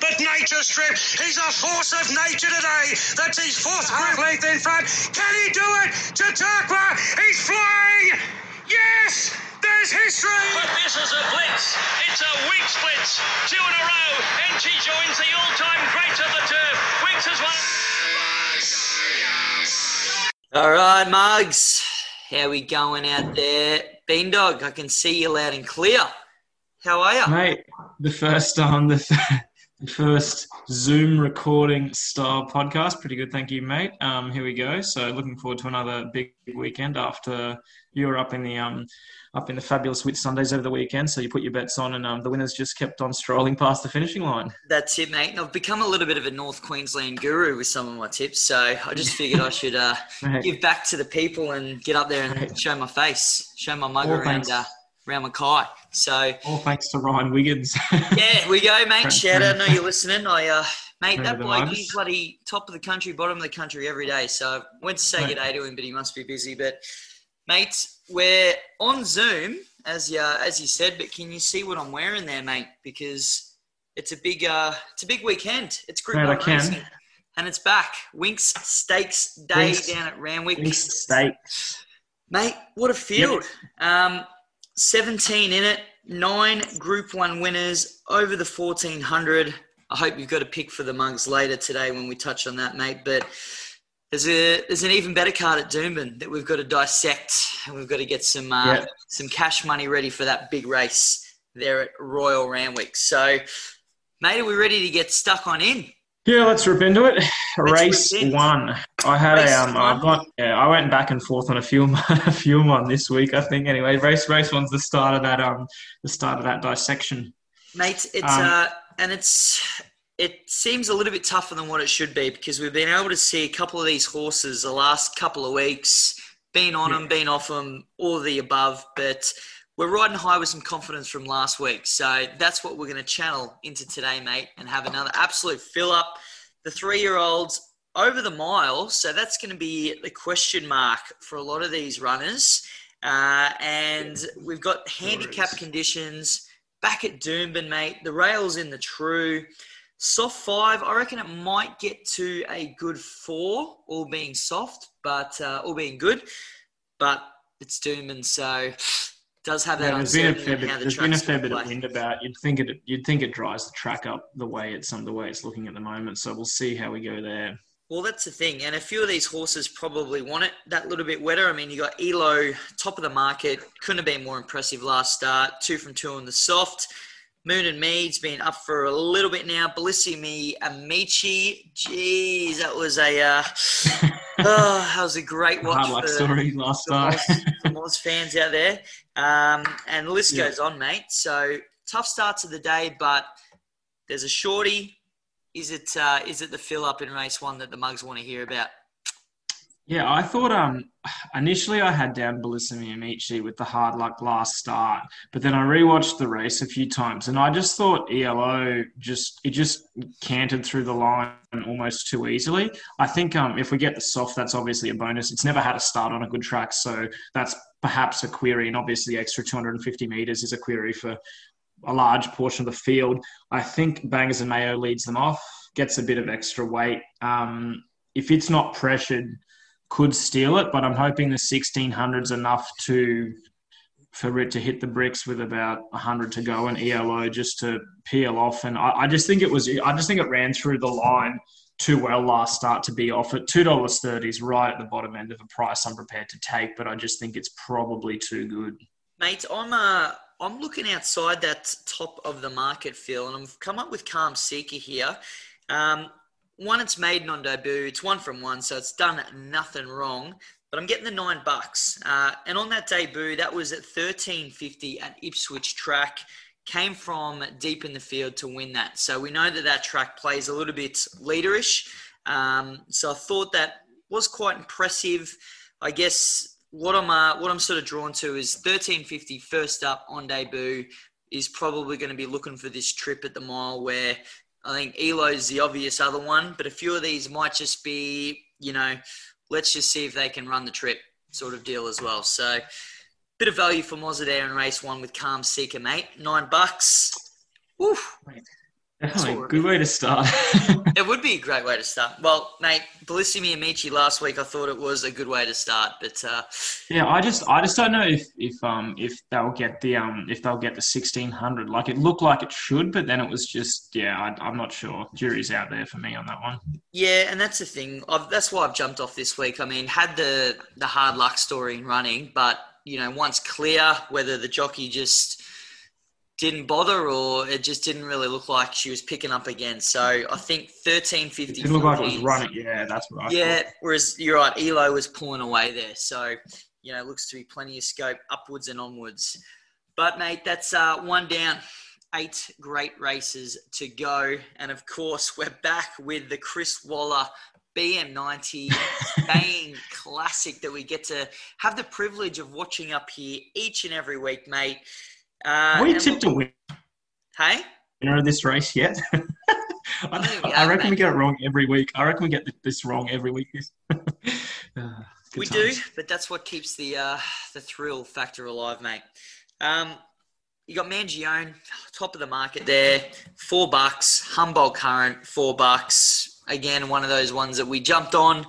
but Nature Strip, he's a force of nature today. That's his fourth half length in front. Can he do it? Chautauqua, he's flying. Yes, there's history. But this is a blitz. It's a Winx blitz. Two in a row, and she joins the all-time greats of the turf. Winx has won. All right, Mugs. How we going out there? Beandog, I can see you loud and clear. How are you? Mate, the first um the, the first Zoom recording style podcast. Pretty good, thank you, mate. Um, here we go. So looking forward to another big weekend after you were up in the um up in the fabulous Whitsundays over the weekend. So you put your bets on, and um, the winners just kept on strolling past the finishing line. That's it, mate. And I've become a little bit of a North Queensland guru with some of my tips. So I just figured I should uh, give back to the people and get up there and show my face, show my mug All around uh, around Mackay. So All thanks to Ryan Wiggins. yeah, we go, mate. Shout out. I know you're listening. I, uh, mate, that bloke, he's bloody top of the country, bottom of the country every day. So I went to say Mate. good day to him, but he must be busy. But, mate, we're on Zoom, as you, as you said, but can you see what I'm wearing there, mate? Because it's a big, uh, it's a big weekend. It's Group Mate, I 1 can. racing. And it's back. Winx Stakes Day down at Randwick. Winx Stakes. Mate, what a field. Um, 17 in it, nine Group 1 winners, over the 1400. I hope you've got a pick for the mugs later today when we touch on that, mate. But there's a there's an even better card at Doomben that we've got to dissect, and we've got to get some uh, Yeah. some cash money ready for that big race there at Royal Randwick. So, mate, are we ready to get stuck on in? Yeah, let's rip into it. Race one. I had Race a um. I've got yeah. I went back and forth on a few a few one this week. I think anyway. Race race one's the start of that um the start of that dissection. Mate, it's Um, uh, and it's it seems a little bit tougher than what it should be because we've been able to see a couple of these horses the last couple of weeks, been on them, been off them, all of the above, but we're riding high with some confidence from last week. So that's what we're going to channel into today, mate, and have another absolute fill up. The three year olds over the mile, so that's going to be the question mark for a lot of these runners. Uh, and we've got handicap conditions back at Doomben, mate. The rails in the true. Soft five, I reckon it might get to a good four, all being soft, but uh, all being good. But it's Doomben, so does have that Yeah, there's been a fair bit. There's been a fair bit of wind about. You'd think it. You'd think it dries the track up the way it's um, the way it's looking at the moment. So we'll see how we go there. Well, that's the thing, and a few of these horses probably want it that little bit wetter. I mean, you got Elo, top of the market, couldn't have been more impressive last start. Two from two on the soft. Moon and Mead's been up for a little bit now. Bellissimi Amici, jeez, that was a uh, oh, that was a great watch Hard luck for, story last. Moz, for Moz fans out there. Um, and the list Yeah. goes on, mate. So tough start to the day, but there's a shorty. Is it uh, is it the fill up in race one that the mugs want to hear about? Yeah, I thought um initially I had down Bellissimi Amici with the hard luck last start, but then I rewatched the race a few times and I just thought ELO just it just cantered through the line almost too easily. I think um if we get the soft, that's obviously a bonus. It's never had a start on a good track, so that's perhaps a query, and obviously the extra 250 meters is a query for a large portion of the field. I think Bangers and Mayo leads them off, gets a bit of extra weight. Um, if it's not pressured, could steal it, but I'm hoping the 1600's enough to for it to hit the bricks with about 100 to go and ELO just to peel off. And I, I just think it was, I just think it ran through the line too well last start to be off at $2.30 is right at the bottom end of a price I'm prepared to take, but I just think it's probably too good. Mate, I'm uh, I'm looking outside that top of the market, Phil, and I've come up with Calm Seeker here. Um, one, it's maiden on debut. It's one from one, so it's done nothing wrong. But I'm getting the nine bucks. Uh, and on that debut, that was at 13.50 at Ipswich track. Came from deep in the field to win that. So we know that that track plays a little bit leaderish. Um, so I thought that was quite impressive. I guess what I'm uh, what I'm sort of drawn to is 1350 first up on debut is probably going to be looking for this trip at the mile where I think Elo's the obvious other one, but a few of these might just be, you know, let's just see if they can run the trip sort of deal as well. So bit of value for Mozza in race one with Calm Seeker, mate. Nine bucks. Definitely. Good way to start. it would be a great way to start. Well, mate, Bellissimi Amici last week, I thought it was a good way to start, but uh, yeah, I just, I just don't know if, if, um, if they'll get the, um, if they'll get the sixteen hundred. Like it looked like it should, but then it was just, yeah, I, am not sure. Jury's out there for me on that one. Yeah, and that's the thing. I've, that's why I've jumped off this week. I mean, had the the hard luck story in running, but you know, once clear whether the jockey just didn't bother or it just didn't really look like she was picking up again. So I think thirteen fifty. It didn't look like it was running. Yeah, that's right. Yeah, whereas you're right, Elo was pulling away there. So, you know, looks to be plenty of scope upwards and onwards. But, mate, that's uh, one down. Eight great races to go. And of course, we're back with the Chris Waller BM90 Spain Classic that we get to have the privilege of watching up here each and every week, mate. Uh, we tipped to win. Hey? Winner of this race yet? I, I, reckon we get it wrong every week. I reckon we get this wrong every week. uh, we times. do, but that's what keeps the uh, the thrill factor alive, mate. Um, you got Mangione, top of the market there, four bucks. Humboldt Current, four bucks. Again, one of those ones that we jumped on,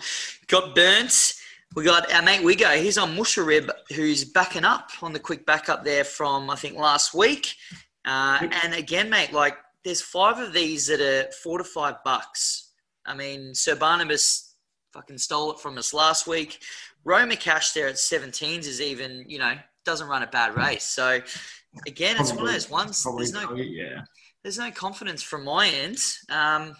got burnt. We got our mate Wigo. He's on Musharib, who's backing up on the quick backup there from I think last week. Uh, and again, mate, like there's five of these that are four to five bucks. I mean, Sir Barnabas fucking stole it from us last week. Roma Cash there at 17s is even, you know, doesn't run a bad race. So again, it's probably, one of those ones. There's no, yeah. There's no confidence from my end. Um,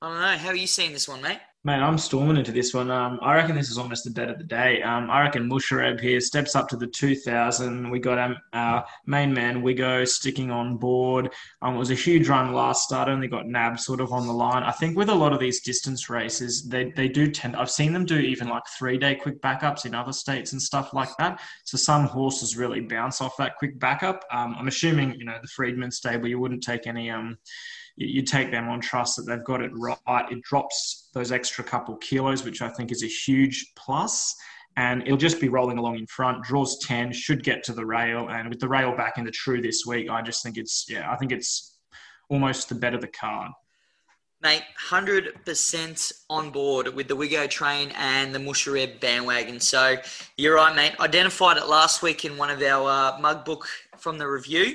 I don't know. How are you seeing this one, mate? Man, I'm storming into this one. Um, I reckon this is almost the bet of the day. Um, I reckon Mushareb here steps up to the 2000. We got um, our main man, Wigo, sticking on board. Um, it was a huge run last start, only got Nab sort of on the line. I think with a lot of these distance races, they, they do tend, I've seen them do even like three day quick backups in other states and stuff like that. So some horses really bounce off that quick backup. Um, I'm assuming, you know, the Freedman stable, you wouldn't take any. Um, you, take them on trust that they've got it right. It drops those extra couple kilos, which I think is a huge plus and it'll just be rolling along in front. Draws ten, should get to the rail, and with the rail back in the true this week, I just think it's yeah, I think it's almost the better the card. Mate, hundred percent on board with the Wigo train and the Mushareb bandwagon. So you're right, mate. Identified it last week in one of our uh, mug book from the review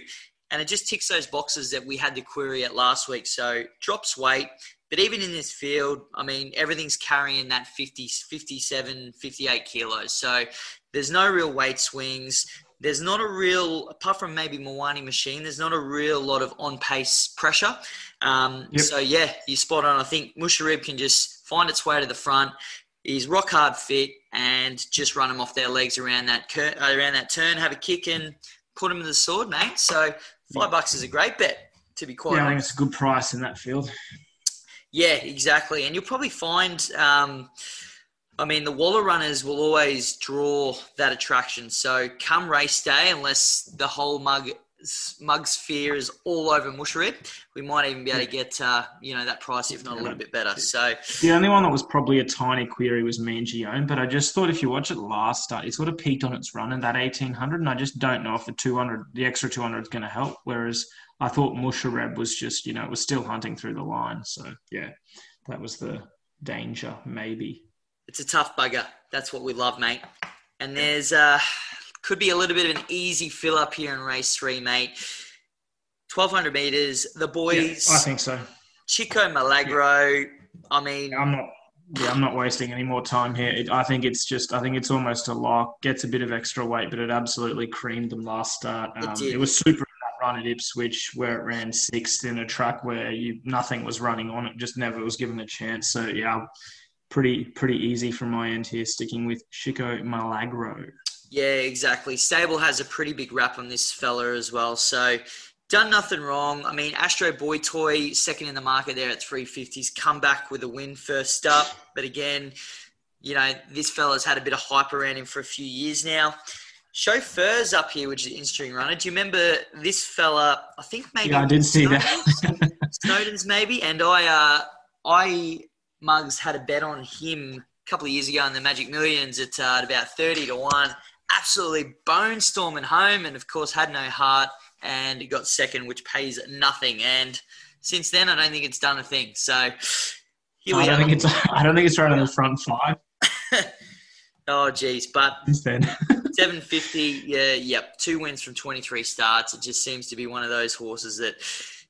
and it just ticks those boxes that we had to query at last week. So drops weight, but even in this field, I mean, everything's carrying that 50, 57, 58 kilos. So there's no real weight swings. There's not a real, apart from maybe Mawani Machine, there's not a real lot of on pace pressure. Um, yep. So yeah, you spot on. I think Musharib can just find its way to the front. He's rock hard fit and just run them off their legs around that cur- around that turn, have a kick and put him in the sword, mate. So Five bucks is a great bet, to be quite yeah, honest. I think it's a good price in that field. Yeah, exactly. And you'll probably find, um, I mean, the Waller runners will always draw that attraction. So come race day, unless the whole mug mug sphere is all over Musharib, we might even be able to get uh, you know that price, if not a little bit better. So the only one that was probably a tiny query was Mangione, but I just thought if you watch it last start, it sort of peaked on its run in that eighteen hundred, and I just don't know if the two hundred, the extra two hundred, is going to help. Whereas I thought Mushareb was just you know it was still hunting through the line. So yeah, that was the danger maybe. It's a tough bugger. That's what we love, mate. And there's uh could be a little bit of an easy fill up here in race three, mate. 1200 meters. The boys. Yeah, I think so. Chico Milagro. Yeah. I mean, I'm not. Yeah, I'm not wasting any more time here. It, I think it's just. I think it's almost a lock. Gets a bit of extra weight, but it absolutely creamed them last start. Um, it, did. it was super run at Ipswich where it ran sixth in a track where you nothing was running on it, just never was given a chance. So yeah, pretty pretty easy from my end here, sticking with Chico Milagro. Yeah, exactly. Stable has a pretty big rap on this fella as well. So done nothing wrong. I mean, Astro Boy Toy, second in the market there at 350s, come back with a win first up. But again, you know, this fella's had a bit of hype around him for a few years now. Chauffeurs up here, which is an interesting runner. Do you remember this fella? I think maybe. Yeah, I did see that. Snowden's maybe, and I, uh, I Mugs had a bet on him a couple of years ago in the Magic Millions at, uh, at about thirty to one absolutely bone storming home and of course had no heart and got second which pays nothing and since then, I don't think it's done a thing. So here we I don't are. think it's. I don't think it's right on the front five. Oh, geez. But Since then, 750, yeah, yep. Two wins from 23 starts. It just seems to be one of those horses that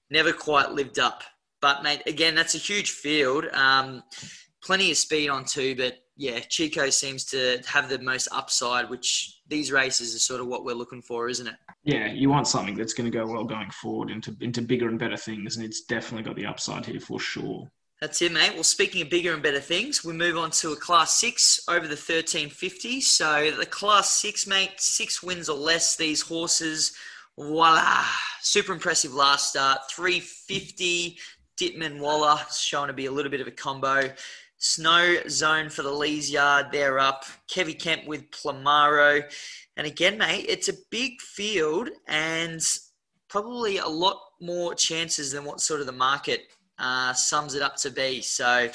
never quite lived up. But, mate, again, that's a huge field. Um, plenty of speed on two, but yeah, Chico seems to have the most upside, which these races are sort of what we're looking for, isn't it? yeah, you want something that's going to go well going forward into into bigger and better things, and it's definitely got the upside here for sure. That's it, mate. Well, speaking of bigger and better things, we move on to a class six over the 1350. So the class six, mate, six wins or less. These horses, voila, super impressive last start. 350, Ditman Waller showing to be a little bit of a combo. Snow Zone for the Lees Yard, they're up. Kevy Kemp with Plamaro. And again, mate, it's a big field and probably a lot more chances than what sort of the market uh, sums it up to be. So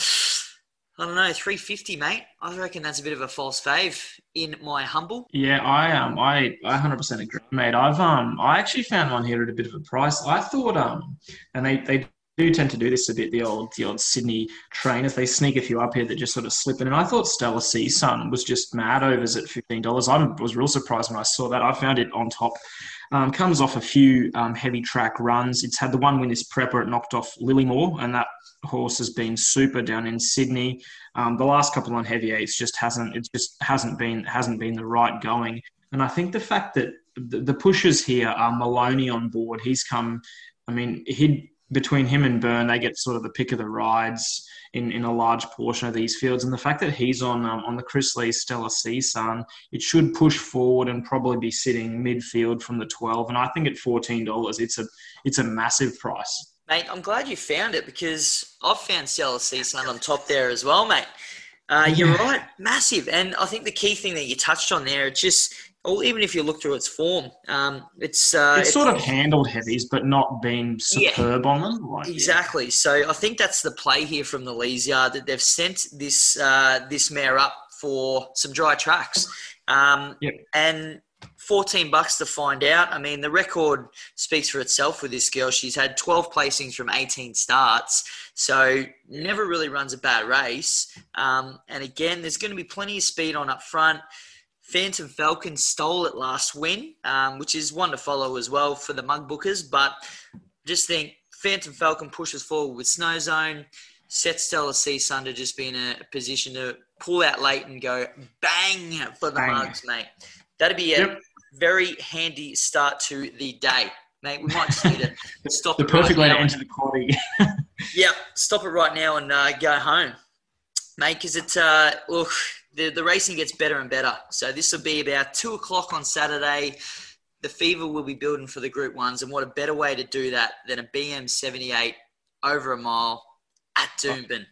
I don't know, 350, mate. I reckon that's a bit of a false fave in my humble. Yeah, I um, I I hundred percent agree, mate. I've um, I actually found one here at a bit of a price. I thought um, and they they do tend to do this a bit. The old the old Sydney trainers they sneak a few up here that just sort of slip in. And I thought Stella Sun was just mad overs at fifteen dollars. I was real surprised when I saw that. I found it on top. Um, comes off a few um, heavy track runs. It's had the one win this prep where it knocked off Lillymore, and that horse has been super down in Sydney. Um, the last couple on heavy eights just hasn't it just hasn't been hasn't been the right going. And I think the fact that the, the pushers here are Maloney on board. He's come. I mean, he between him and Byrne, they get sort of the pick of the rides in, in a large portion of these fields. And the fact that he's on um, on the Chris Lee Stella Sun, it should push forward and probably be sitting midfield from the 12. And I think at $14, it's a it's a massive price. Mate, I'm glad you found it because I've found Stella Sun on top there as well, mate. Uh, you're Yeah. right, massive. And I think the key thing that you touched on there, it's just, or even if you look through its form, um, it's uh, It's sort of handled heavies, but not been Yeah. superb on them. Like, yeah. Exactly. So I think that's the play here from the Lees Yard that they've sent this uh, this mare up for some dry tracks, um, Yep. and fourteen bucks to find out. I mean, the record speaks for itself with this girl. She's had twelve placings from eighteen starts, so never really runs a bad race. Um, and again, there's going to be plenty of speed on up front. Phantom Falcon stole it last win, um, which is one to follow as well for the mug bookers. But just think Phantom Falcon pushes forward with Snow Zone, sets Stella Sea Sun to just be in a position to pull out late and go bang for the Bang. mugs, mate. That'd be a Yep. very handy start to the day, mate. We might just need to stop The it perfect right way now to and- enter the quaddy. Yep, stop it right now and uh, go home, mate. Because it uh, look the the racing gets better and better. So this will be about two o'clock on Saturday. The fever will be building for the Group Ones, and what a better way to do that than a BM seventy eight over a mile at Doomben.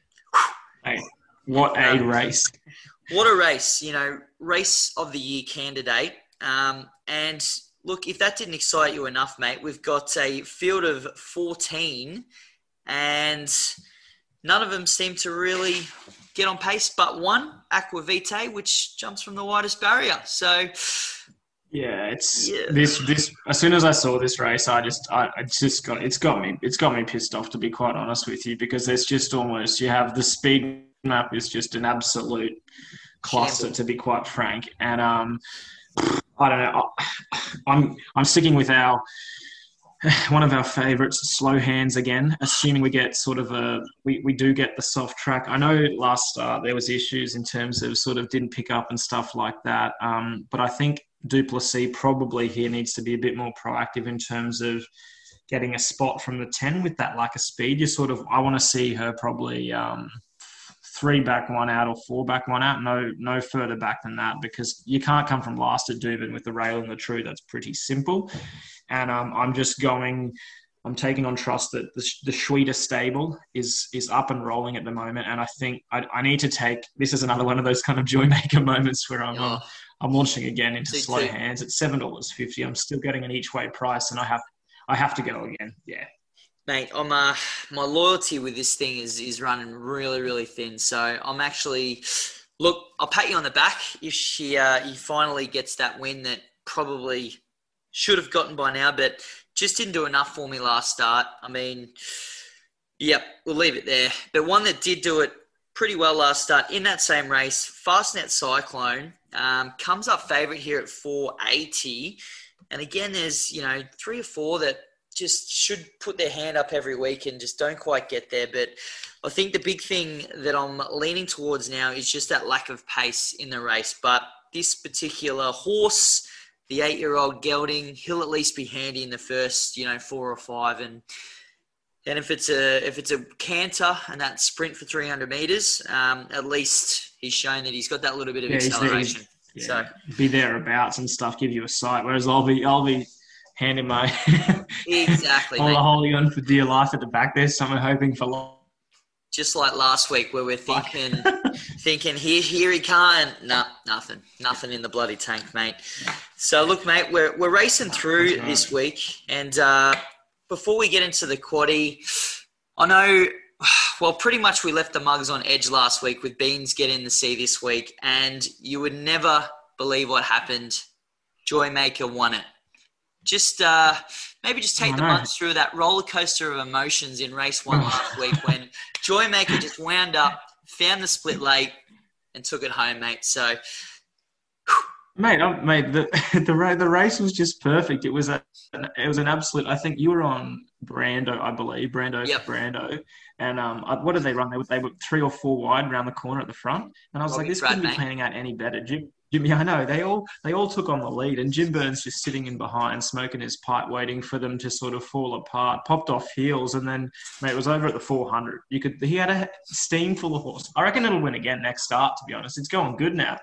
Hey, what a race! What a race! You know, race of the year candidate. Um, and look, if that didn't excite you enough, mate, we've got a field of fourteen, and none of them seem to really get on pace, but one, Aqua Vitae, which jumps from the widest barrier. So, Yeah, it's Yeah. this this. As soon as I saw this race, I just I, I just got it's got me it's got me pissed off to be quite honest with you because there's just almost you have the speed map is just an absolute cluster to be quite frank, and um I don't know I, I'm I'm sticking with our one of our favourites, slow hands again. Assuming we get sort of a, we, we do get the soft track. I know last start there was issues in terms of sort of didn't pick up and stuff like that. Um, but I think Duplessis probably here needs to be a bit more proactive in terms of getting a spot from the ten with that lack of speed. You sort of, I want to see her probably um, three back, one out, or four back, one out. No, no further back than that because you can't come from last at Doomben with the rail and the true. That's pretty simple and um, I'm just going. I'm taking on trust that the, the Schweda stable is is up and rolling at the moment, and I think I, I need to take. This is another one of those kind of joy maker moments where I'm oh, I'm launching again into slow hands at seven dollars fifty. I'm still getting an each way price, and I have I have to go again. Yeah, Mate, I'm uh, my loyalty with this thing is is running really really thin. So I'm actually look. I'll pat you on the back if she uh, he finally gets that win that probably should have gotten by now, but just didn't do enough for me last start. I mean, Yep, we'll leave it there. But one that did do it pretty well last start in that same race, Fastnet Cyclone um, comes up favourite here at 480. And again, there's you know three or four that just should put their hand up every week and just don't quite get there. But I think the big thing that I'm leaning towards now is just that lack of pace in the race. But this particular horse, the eight-year-old Gelding, he'll at least be handy in the first, you know, four or five. And and if it's a if it's a canter and that sprint for 300 meters, um, at least he's shown that he's got that little bit of Yeah, he's- acceleration. Yeah, So be thereabouts and stuff, give you a sight. Whereas I'll be, I'll be handing my exactly, all holding on for dear life at the back there. Someone hoping for long. Just like last week where we're thinking thinking here here he can't. Nah nothing. Nothing in the bloody tank mate. So look mate we're, we're racing through right. this week and uh, before we get into the quaddy i know well pretty much we left the mugs on edge last week with beans getting the c this week and you would never believe what happened. Joymaker won it just uh, maybe just take the mugs through that roller coaster of emotions in race one last week when Joymaker just wound up, found the split late, and took it home, mate. So Mate, i mate, the the the race was just perfect. It was a it was an absolute. I think you were on Brando, I believe, Brando, Yep. Brando, and um, what did they run? They were, they were three or four wide around the corner at the front, and I was Robbie like, this couldn't be mate. planning out any better. Jim, Jim, yeah, I know they all they all took on the lead, and Jim Burns just sitting in behind, smoking his pipe, waiting for them to sort of fall apart. Popped off heels, and then mate, it was over at the 400. You could he had a steam full of horse. I reckon it'll win again next start. To be honest, it's going good now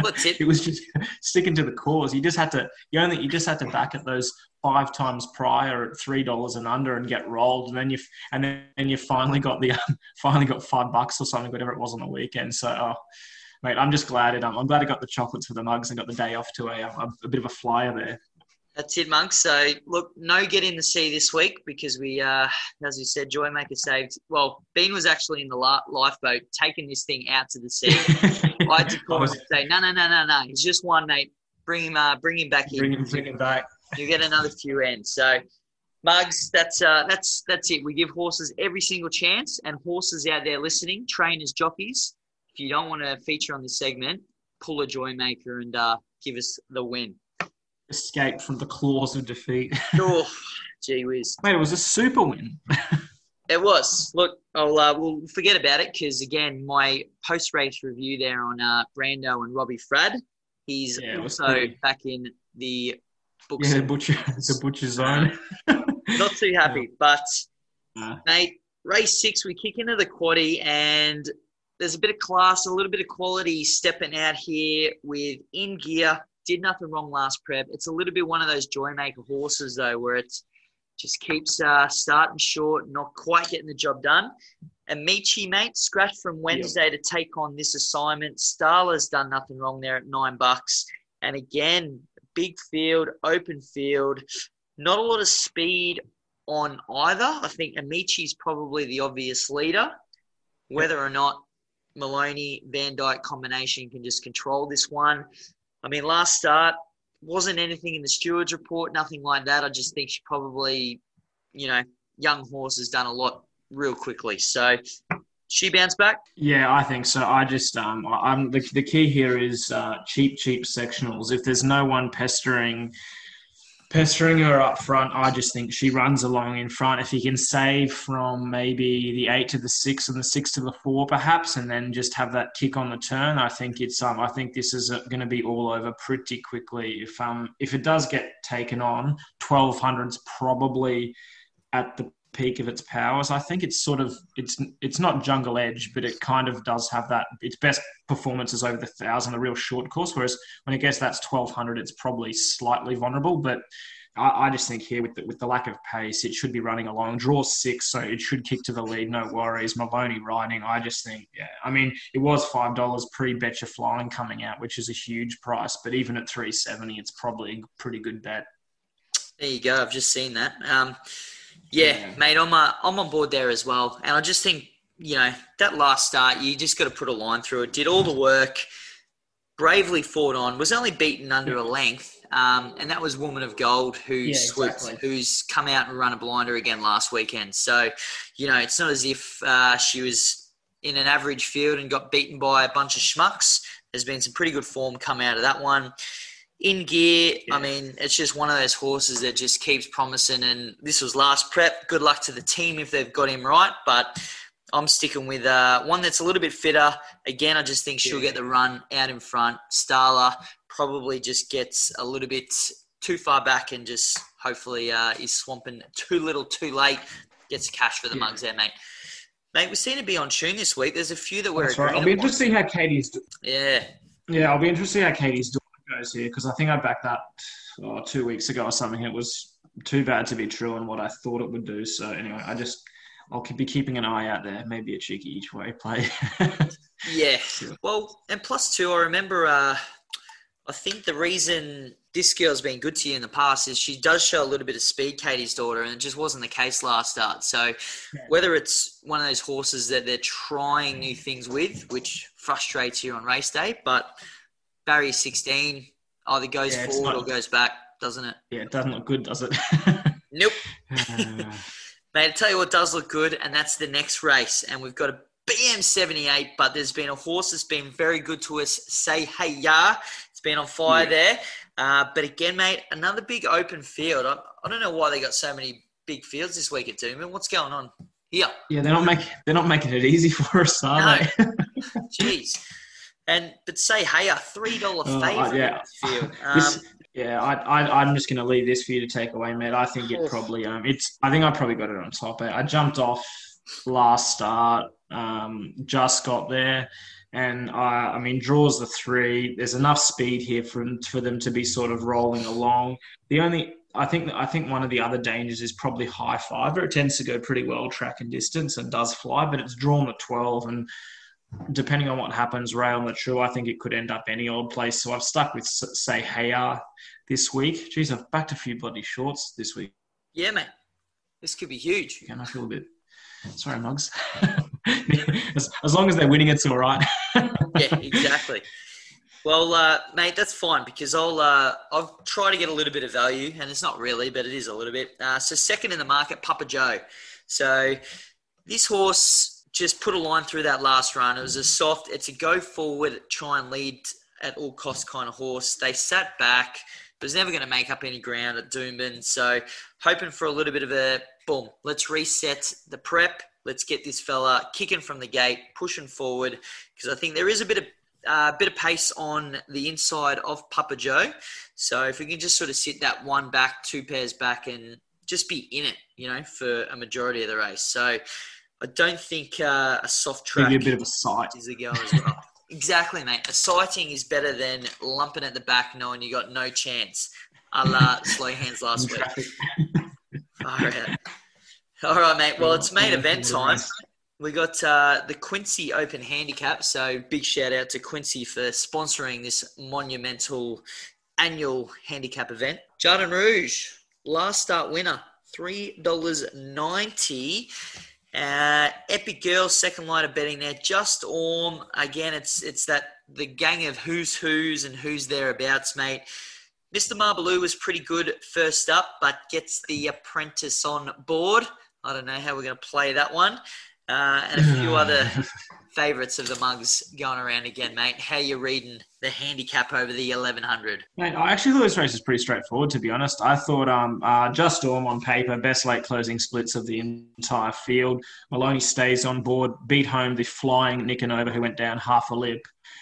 what's it? it was just sticking to the cause. You just had to you only you just had to back at those five times prior at three dollars and under and get rolled, and then you and then and you finally got the um, finally got five bucks or something, whatever it was on the weekend. So. Oh, Mate, I'm just glad it. Um, I'm glad I got the chocolates for the mugs and got the day off to a, a, a bit of a flyer there. That's it, monks. So look, no get in the sea this week because we, uh, as you said, Joymaker saved. Well, Bean was actually in the la- lifeboat taking this thing out to the sea. I had to call him was and say, no, no, no, no, no. He's just one, mate. Bring him, uh, bring him back in. bringing, bringing back. you get another few ends. So, mugs, that's uh, that's that's it. We give horses every single chance, and horses out there listening, trainers, jockeys. If you don't want to feature on this segment, pull a joy maker and uh, give us the win. Escape from the claws of defeat. oh, gee whiz. Mate, it was a super win. It was. Look, I'll uh, we'll forget about it because again, my post race review there on uh, Brando and Robbie Frad. He's Yeah, also pretty- back in the books. Yeah, the butcher, the butcher zone. Not too happy, but Nah. mate, race six, we kick into the quaddy, and there's a bit of class, a little bit of quality stepping out here with in gear. Did nothing wrong last prep. It's a little bit one of those joy maker horses though, where it's just keeps uh, starting short, not quite getting the job done. And Michi, mate, scratched from Wednesday to take on this assignment. Starla's done nothing wrong there at nine bucks. And again, big field, open field, not a lot of speed on either. I think Amici's probably the obvious leader. Whether or not Maloney Van Dyke combination can just control this one. I mean, last start wasn't anything in the stewards report, nothing like that. I just think she probably, you know, young horse has done a lot real quickly. So she bounced back. Yeah, I think so. I just um, I'm the, the key here is uh, cheap, cheap sectionals. If there's no one pestering, pestering her up front, I just think she runs along in front. If you can save from maybe the eight to the six and the six to the four, perhaps, and then just have that kick on the turn, I think it's um, I think this is going to be all over pretty quickly. If um, if it does get taken on, twelve hundred's probably at the peak of its powers. I think it's sort of it's it's not jungle edge, but it kind of does have that. Its best performance is over the thousand, a real short course. Whereas when it gets that's twelve hundred, it's probably slightly vulnerable. But I, I just think here with the, with the lack of pace, it should be running along. Draw six, so it should kick to the lead. No worries. Maloney riding. I just think, yeah. I mean, it was five dollars pre Betcha Flying coming out, which is a huge price. But even at three seventy, it's probably a pretty good bet. There you go. I've just seen that. Um, yeah, Yeah. mate, I'm uh, I'm on board there as well. And I just think you know that last start, you just got to put a line through it. Did all the work, bravely fought on. Was only beaten under a length. um, and that was Woman of Gold, who Yeah, swooped, exactly. who's come out and run a blinder again last weekend. So, you know, it's not as if uh, she was in an average field and got beaten by a bunch of schmucks. There's been some pretty good form come out of that one. In gear, I mean, it's just one of those horses that just keeps promising. And this was last prep. Good luck to the team if they've got him right. But I'm sticking with uh, one that's a little bit fitter. Again, I just think she'll Yeah. get the run out in front. Starla probably just gets a little bit too far back and just hopefully uh, is swamping too little too late. Gets cash for the Yeah. mugs there, mate. Mate, we seem to be on tune this week. There's a few that we're That's right. I'll be interested to see how Katie's. Do- Yeah, yeah, I'll be interested to see how Katie's daughter goes here because I think I backed that oh, two weeks ago or something. It was too bad to be true and what I thought it would do. So anyway, I just I'll keep- be keeping an eye out there. Maybe a cheeky each way play. yeah. Well, and plus two, I remember. Uh, I think the reason this girl's been good to you in the past is she does show a little bit of speed, Katie's daughter, and it just wasn't the case last start. So whether it's one of those horses that they're trying new things with, which frustrates you on race day, but barrier 16 either goes Yeah, forward not- or goes back, doesn't it? yeah, it doesn't look good, does it? Nope. Mate, I tell you what does look good, and that's the next race. And we've got a BM78, but there's been a horse that's been very good to us. Say hey ya. It's been on fire Yeah. there. Uh, but again, mate, another big open field. I, I don't know why they got so many big fields this week at Doomben. What's going on here? yeah, they're not making they're not making it easy for us, are No. they? Jeez. And but say hey, a three dollar Oh, favourite yeah. field. Um, This, yeah, I, I, I'm just going to leave this for you to take away, mate. I think it probably, um, it's. I think I probably got it on top. I, I jumped off last start, um, just got there, and I, I mean, draws the three. There's enough speed here for for them to be sort of rolling along. The only, I think, I think one of the other dangers is probably high fiver. It tends to go pretty well track and distance and does fly, but it's drawn at 12 and depending on what happens, Ray on the true, I think it could end up any old place. So I've stuck with say Hayar this week. Jeez, I've backed a few bloody shorts this week, yeah, mate. This could be huge. and I feel a bit sorry, mugs. as, as long as they're winning, it's all right. yeah, exactly. Well, uh, mate, that's fine because I'll uh, I'll try to get a little bit of value, and it's not really, but it is a little bit. Uh, so second in the market, Papa Joe. So this horse just put a line through that last run. It was a soft. It's a go forward, try and lead at all costs kind of horse. They sat back. It was never going to make up any ground at Doomben. So hoping for a little bit of a boom. Let's reset the prep. Let's get this fella kicking from the gate, pushing forward, because I think there is a bit of uh, bit of pace on the inside of Papa Joe. So if we can just sort of sit that one back, two pairs back, and just be in it, you know, for a majority of the race. So I don't think uh, a soft track you a bit of a sight. is a go as well. exactly, mate. A sighting is better than lumping at the back, knowing you got no chance. A la slow hands last week. Far out. All right, mate. Well, it's main event time. We got uh, the Quincy Open Handicap. So big shout out to Quincy for sponsoring this monumental annual handicap event. Jardin Rouge, last start winner, three dollars ninety. Uh, Epic Girl, second line of betting there. Just Storm. Again, it's it's that the gang of who's who's and who's thereabouts, mate. Mr. Marbaloo was pretty good first up, but gets the apprentice on board. I don't know how we're going to play that one. Uh, and a few other favourites of the mugs going around again, mate. How you reading the handicap over the 1100? Mate, I actually thought this race was pretty straightforward, to be honest. I thought um, uh, Just Storm on paper, best late closing splits of the entire field. Maloney stays on board, beat home the flying Nicanova, who went down half a lip,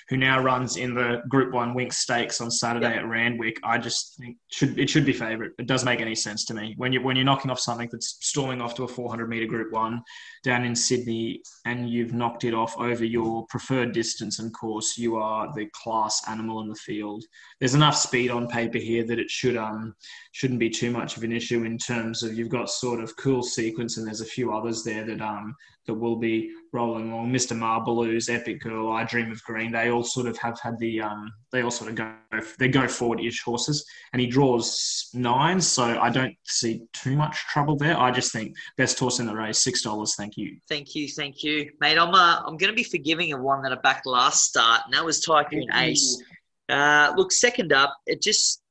who now runs in the Group 1 Winx Stakes on Saturday at Randwick. I just think should it should be favourite. It does make any sense to me. When, you, when you're knocking off something that's storming off to a 400 metre Group 1 down in Sydney and you've knocked it off over your preferred distance and course, you are the class animal in the field. There's enough speed on paper here that it should um shouldn't be too much of an issue in terms of you've got sort of cool sequence and there's a few others there that um that will be rolling along. Mr. Marbaloo's Epic Girl, I Dream of Green, they all sort of have had the um they all sort of go they go forward ish horses and he draws nine, so I don't see too much trouble there. I just think best horse in the race, six dollars, thank you. Thank you, thank you, mate. I'm uh, I'm going to be forgiving of one that I backed last start, and that was Tycoon Ace. Uh, look, second up, it just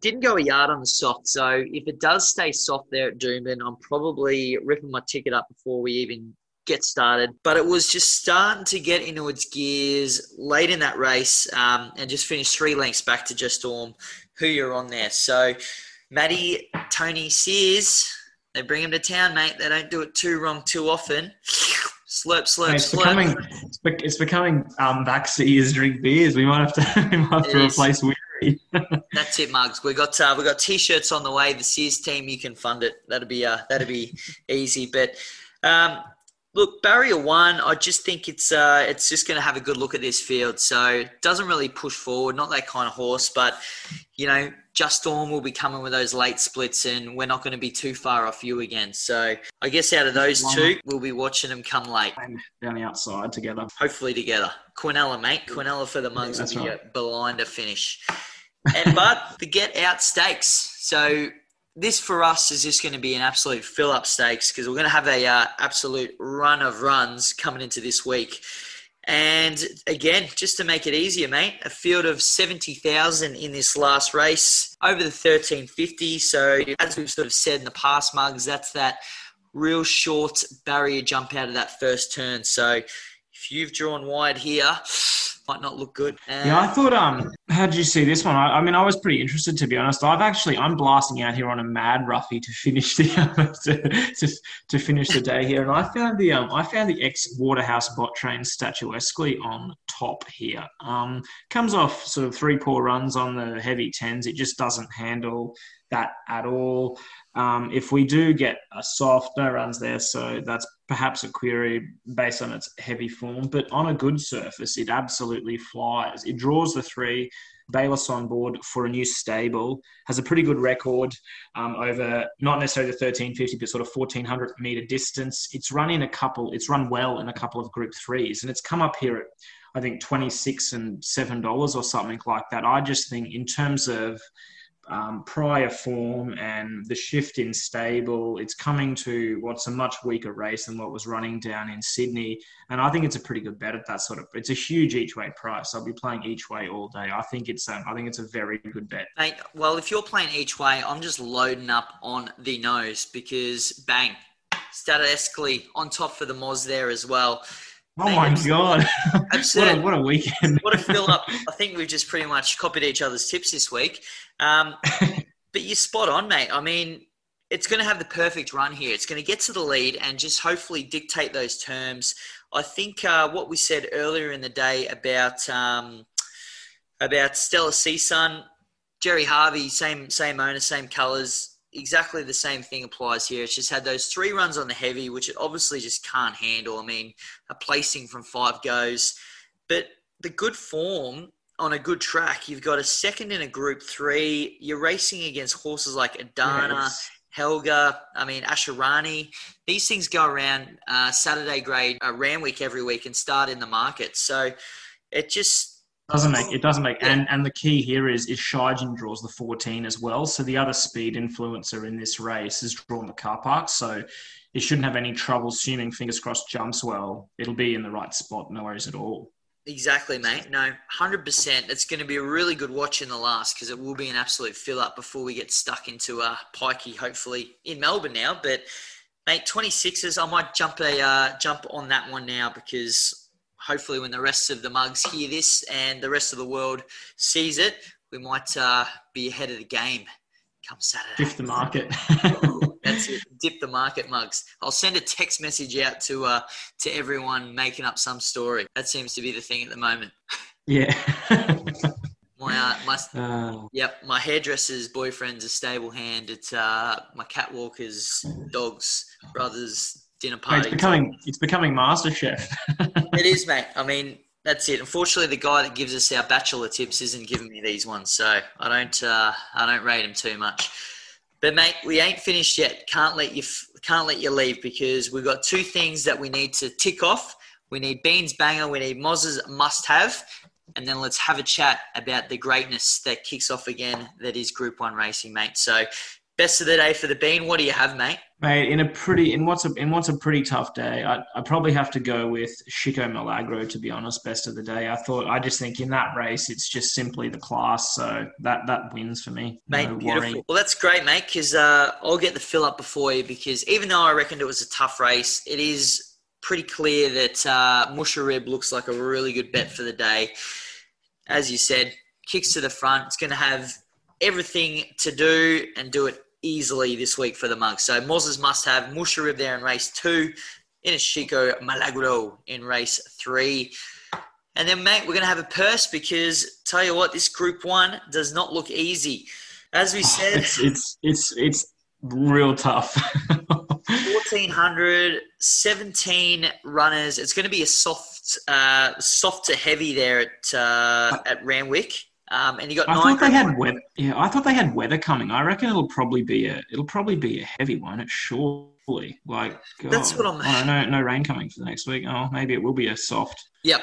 Didn't go a yard on the soft, so if it does stay soft there at Doomben, I'm probably ripping my ticket up before we even get started. But it was just starting to get into its gears late in that race um, and just finished three lengths back to Just Storm, who you're on there. So, Maddie, Tony Sears, they bring him to town, mate. They don't do it too wrong too often. Slurp, slurp, It's slurp. becoming it's, be- it's becoming um, back seers drink beers. We might have to we might have to is. replace Weary. That's it, Mugs. We got uh, we got t-shirts on the way. The Sears team, you can fund it. That'll be uh, that'll be easy. But um, look, barrier one, I just think it's uh, it's just going to have a good look at this field. So doesn't really push forward. Not that kind of horse, but you know, Just Storm will be coming with those late splits, and we're not going to be too far off you again. So I guess out of those two, we'll be watching them come late. down the outside together. Hopefully together. Quinella, mate. Quinella for the Mugs That's will be right. a blinder finish. And but the get out stakes. So this for us is just going to be an absolute fill up stakes because we're going to have a uh, absolute run of runs coming into this week. And again, just to make it easier, mate, a field of 70,000 in this last race over the 1350. So, as we've sort of said in the past, mugs, that's that real short barrier jump out of that first turn. So, if you've drawn wide here, might not look good. Yeah, I Um, thought. Um, how did you see this one? I, I mean, I was pretty interested to be honest. I've actually I'm blasting out here on a mad roughie to finish the to, to, to finish the day here, and I found the um I found the ex Waterhouse Bott train statuesquely on top here. Um, comes off sort of three poor runs on the heavy tens. It just doesn't handle that at all. Um, if we do get a soft, no runs there, so that's perhaps a query based on its heavy form. But on a good surface, it absolutely flies. It draws the three. Bayless on board for a new stable has a pretty good record um, over not necessarily the 1350, but sort of 1400 meter distance. It's run in a couple. It's run well in a couple of Group Threes, and it's come up here at I think 26 and seven dollars or something like that. I just think in terms of um, prior form and the shift in stable, it's coming to what's a much weaker race than what was running down in Sydney. And I think it's a pretty good bet at that sort of. It's a huge each way price. I'll be playing each way all day. I think it's I think it's a very good bet. Mate, well, if you're playing each way, I'm just loading up on the nose because bang, Statistically on top for the Moz there as well. Oh my god! what, a, what a weekend! What a fill up. I think we've just pretty much copied each other's tips this week. Um, but you're spot on, mate. I mean, it's going to have the perfect run here. It's going to get to the lead and just hopefully dictate those terms. I think uh, what we said earlier in the day about um, about Stella Seasun, Jerry Harvey, same same owner, same colours. Exactly the same thing applies here. It's just had those three runs on the heavy, which it obviously just can't handle. I mean, a placing from five goes, but the good form on a good track, you've got a second in a group three. You're racing against horses like Adana, Yes. Helga, I mean, Asharani. These things go around uh, Saturday grade uh, Randwick every week and start in the market. So it just, Doesn't make it doesn't make and and the key here is is Shijin draws the 14 as well. So the other speed influencer in this race is drawn the car park. So it shouldn't have any trouble assuming fingers crossed jumps well. It'll be in the right spot, no worries at all. Exactly, mate. No, 100%. It's going to be a really good watch in the last because it will be an absolute fill up before we get stuck into uh, Pikey, hopefully in Melbourne now. But, mate, 26s, I might jump a uh, jump on that one now because hopefully when the rest of the mugs hear this and the rest of the world sees it, we might uh, be ahead of the game come Saturday. Diff the market. That's it. Dip the market mugs. I'll send a text message out to uh, to everyone making up some story. That seems to be the thing at the moment. yeah. My uh, my Uh, yep, my hairdresser's boyfriend's a stable hand. It's uh, my catwalker's dog's brother's dinner it's party. becoming it's becoming MasterChef. It is, mate. I mean, that's it. Unfortunately, the guy that gives us our bachelor tips isn't giving me these ones, so I don't uh, I don't rate him too much. But mate, we ain't finished yet. Can't let you f- can't let you leave because we've got two things that we need to tick off. We need Beans Banger. We need Moz's must have. And then let's have a chat about the greatness that kicks off again. That is Group One racing, mate. So, best of the day for the Bean. What do you have, mate? Mate, in a pretty in what's a in what's a pretty tough day, I I probably have to go with Chico Milagro to be honest, best of the day. I thought I just think in that race it's just simply the class, so that that wins for me. Mate, no beautiful. worry. Well, that's great, mate, because uh, I'll get the fill up before you because even though I reckoned it was a tough race, it is pretty clear that uh, Musharib looks like a really good bet for the day. As you said, kicks to the front. It's going to have everything to do and do it easily this week for the monks. So Moses must have Musharib there in race two, Inishiko Milagro in race three. And then, mate, we're going to have a purse because tell you what, this group one does not look easy. As we said, It's it's it's it's real tough. 1400, 17 runners. It's going to be a soft, uh, soft to heavy there at uh, at Randwick. Um, and you got I thought they had weather. Yeah, I thought they had weather coming. I reckon it'll probably be a it'll probably be a heavy one. It surely like That's what I'm- Oh, no no rain coming for the next week. Oh, maybe it will be a soft. Yep.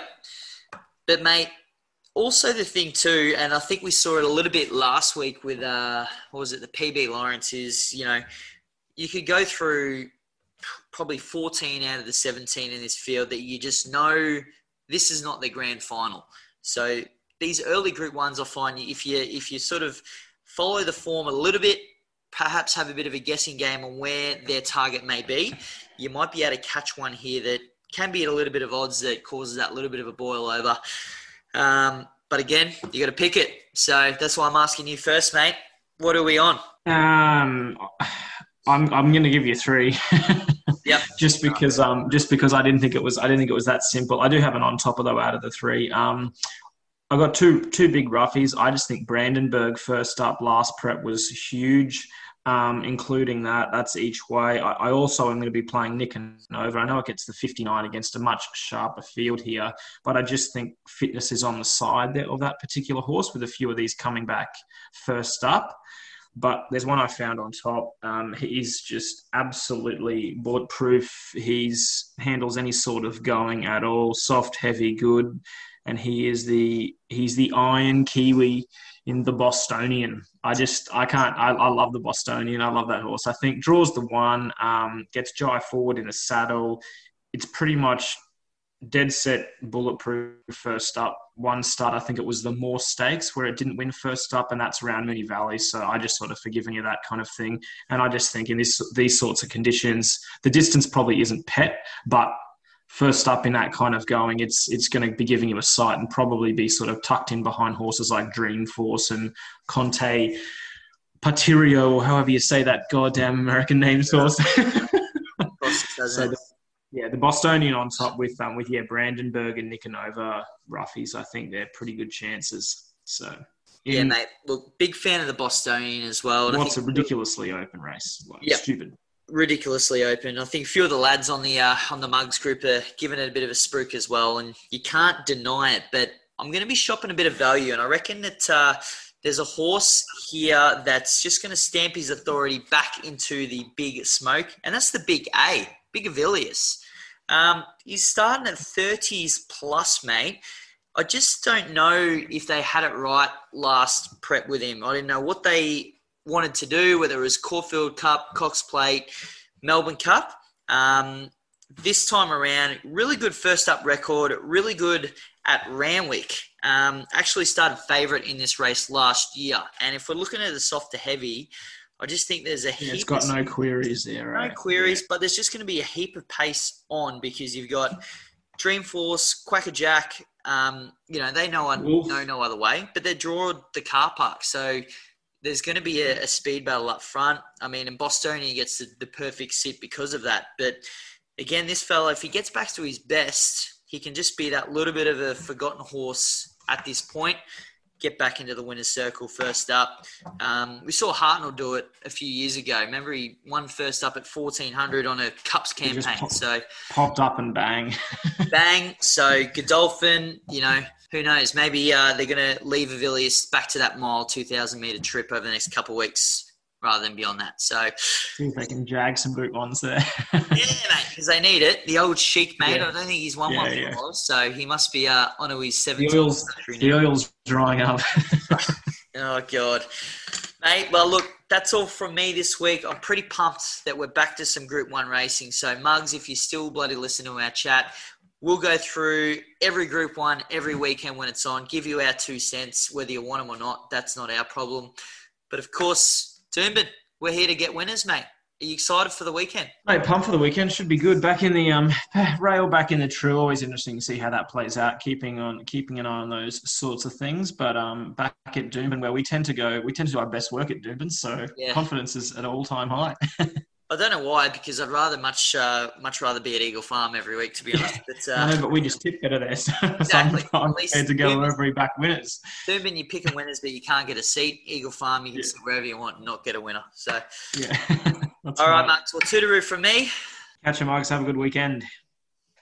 But mate, also the thing too, and I think we saw it a little bit last week with uh, what was it? The PB Lawrence is you know you could go through probably 14 out of the 17 in this field that you just know this is not the grand final. So these early group ones, I find if you if you sort of follow the form a little bit, perhaps have a bit of a guessing game on where their target may be, you might be able to catch one here that can be at a little bit of odds that causes that little bit of a boil over. Um, but again, you got to pick it. So that's why I'm asking you first, mate. What are we on? Um, I'm I'm going to give you three. Yep. just because um just because I didn't think it was I didn't think it was that simple. I do have an on top of though out of the three. Um, I got two two big roughies. I just think Brandenburg first up last prep was huge. Um, including that, that's each way. I, I also am going to be playing Nick and Nova. I know it gets the 59 against a much sharper field here, but I just think fitness is on the side there of that particular horse with a few of these coming back first up but there's one I found on top. Um, he's just absolutely bulletproof. He's handles any sort of going at all, soft, heavy, good, and he is the he's the iron Kiwi in the Bostonian. I just I can't I, I love the Bostonian. I love that horse. I think draws the one, um, gets Jai forward in a saddle. It's pretty much dead set bulletproof first up. One start, I think it was the Moir Stakes where it didn't win first up, and that's around Moonee Valley. So I just sort of forgiven you that kind of thing. And I just think in this these sorts of conditions, the distance probably isn't pet, but first up in that kind of going, it's it's going to be giving you a sight and probably be sort of tucked in behind horses like Dreamforce and Conte. Patirio, or however you say that goddamn American name horse. So the, yeah, the Bostonian on top with um with yeah Brandenburg and Nicanova roughies. I think they're pretty good chances. So Yeah, mate. Look, big fan of the Bostonian as well. What's a ridiculously open race? Like, Yep. Stupid. Ridiculously open. I think a few of the lads on the uh, on the mugs group are giving it a bit of a spook as well, and you can't deny it. But I'm going to be shopping a bit of value, and I reckon that uh, there's a horse here that's just going to stamp his authority back into the big smoke, and that's the Big A, Big Avilius. Um, he's starting at 30s plus, mate. I just don't know if they had it right last prep with him. I didn't know what they wanted to do, whether it was Caulfield Cup, Cox Plate, Melbourne Cup. Um, this time around, really good first up record, really good at Randwick. Um, actually started favourite in this race last year. And if we're looking at the soft to heavy, I just think there's a Yeah, it's got no queries there. no Right? queries, but there's just going to be a heap of pace on because you've got Dreamforce, Quacker Jack. Um, you know they know know no other way, but they draw the car park, so there's going to be a, a speed battle up front. I mean, and Bostonian gets the, the perfect sit because of that. But again, this fellow, if he gets back to his best, he can just be that little bit of a forgotten horse at this point. Get back into the winner's circle first up. Um, we saw Hartnell do it a few years ago. Remember, he won first up at 1400 on a Cups He campaign. pop- So Popped up and bang. bang. So Godolphin, you know, who knows? Maybe uh, they're going to leave Avilius back to that mile, 2,000 meter trip over the next couple of weeks rather than beyond that. So, See if they can drag some group ones there. yeah, mate, because they need it. The old Sheik, mate, Yeah. I don't think he's won Yeah, one yeah. before. So he must be uh, on to his the 17th oil's country the oil's drying up. Oh, God. Mate, well, look, that's all from me this week. I'm pretty pumped that we're back to some Group 1 racing. So, Mugs, if you still bloody listen to our chat, we'll go through every Group 1 every weekend when it's on, give you our two cents, whether you want them or not. That's not our problem. But of course, Doomben, we're here to get winners, mate. Are you excited for the weekend? Mate, pump for the weekend should be good. Back in the um rail, back in the true. Always interesting to see how that plays out. Keeping on, keeping an eye on those sorts of things. But um, back at Doomben, where we tend to go, we tend to do our best work at Doomben. So Yeah. confidence is at all time high. I don't know why, because I'd rather much uh, much rather be at Eagle Farm every week, to be honest. But uh, know, but we just tip better there. So Exactly. sometimes I'm At to go wherever we back winners. Doomben, you're picking winners, but you can't get a seat. Eagle Farm, you can Yeah. sit wherever you want and not get a winner. So, Yeah. All right, right. Max. Well, Tootaroo from me. Catch you, Marcus. Have a good weekend.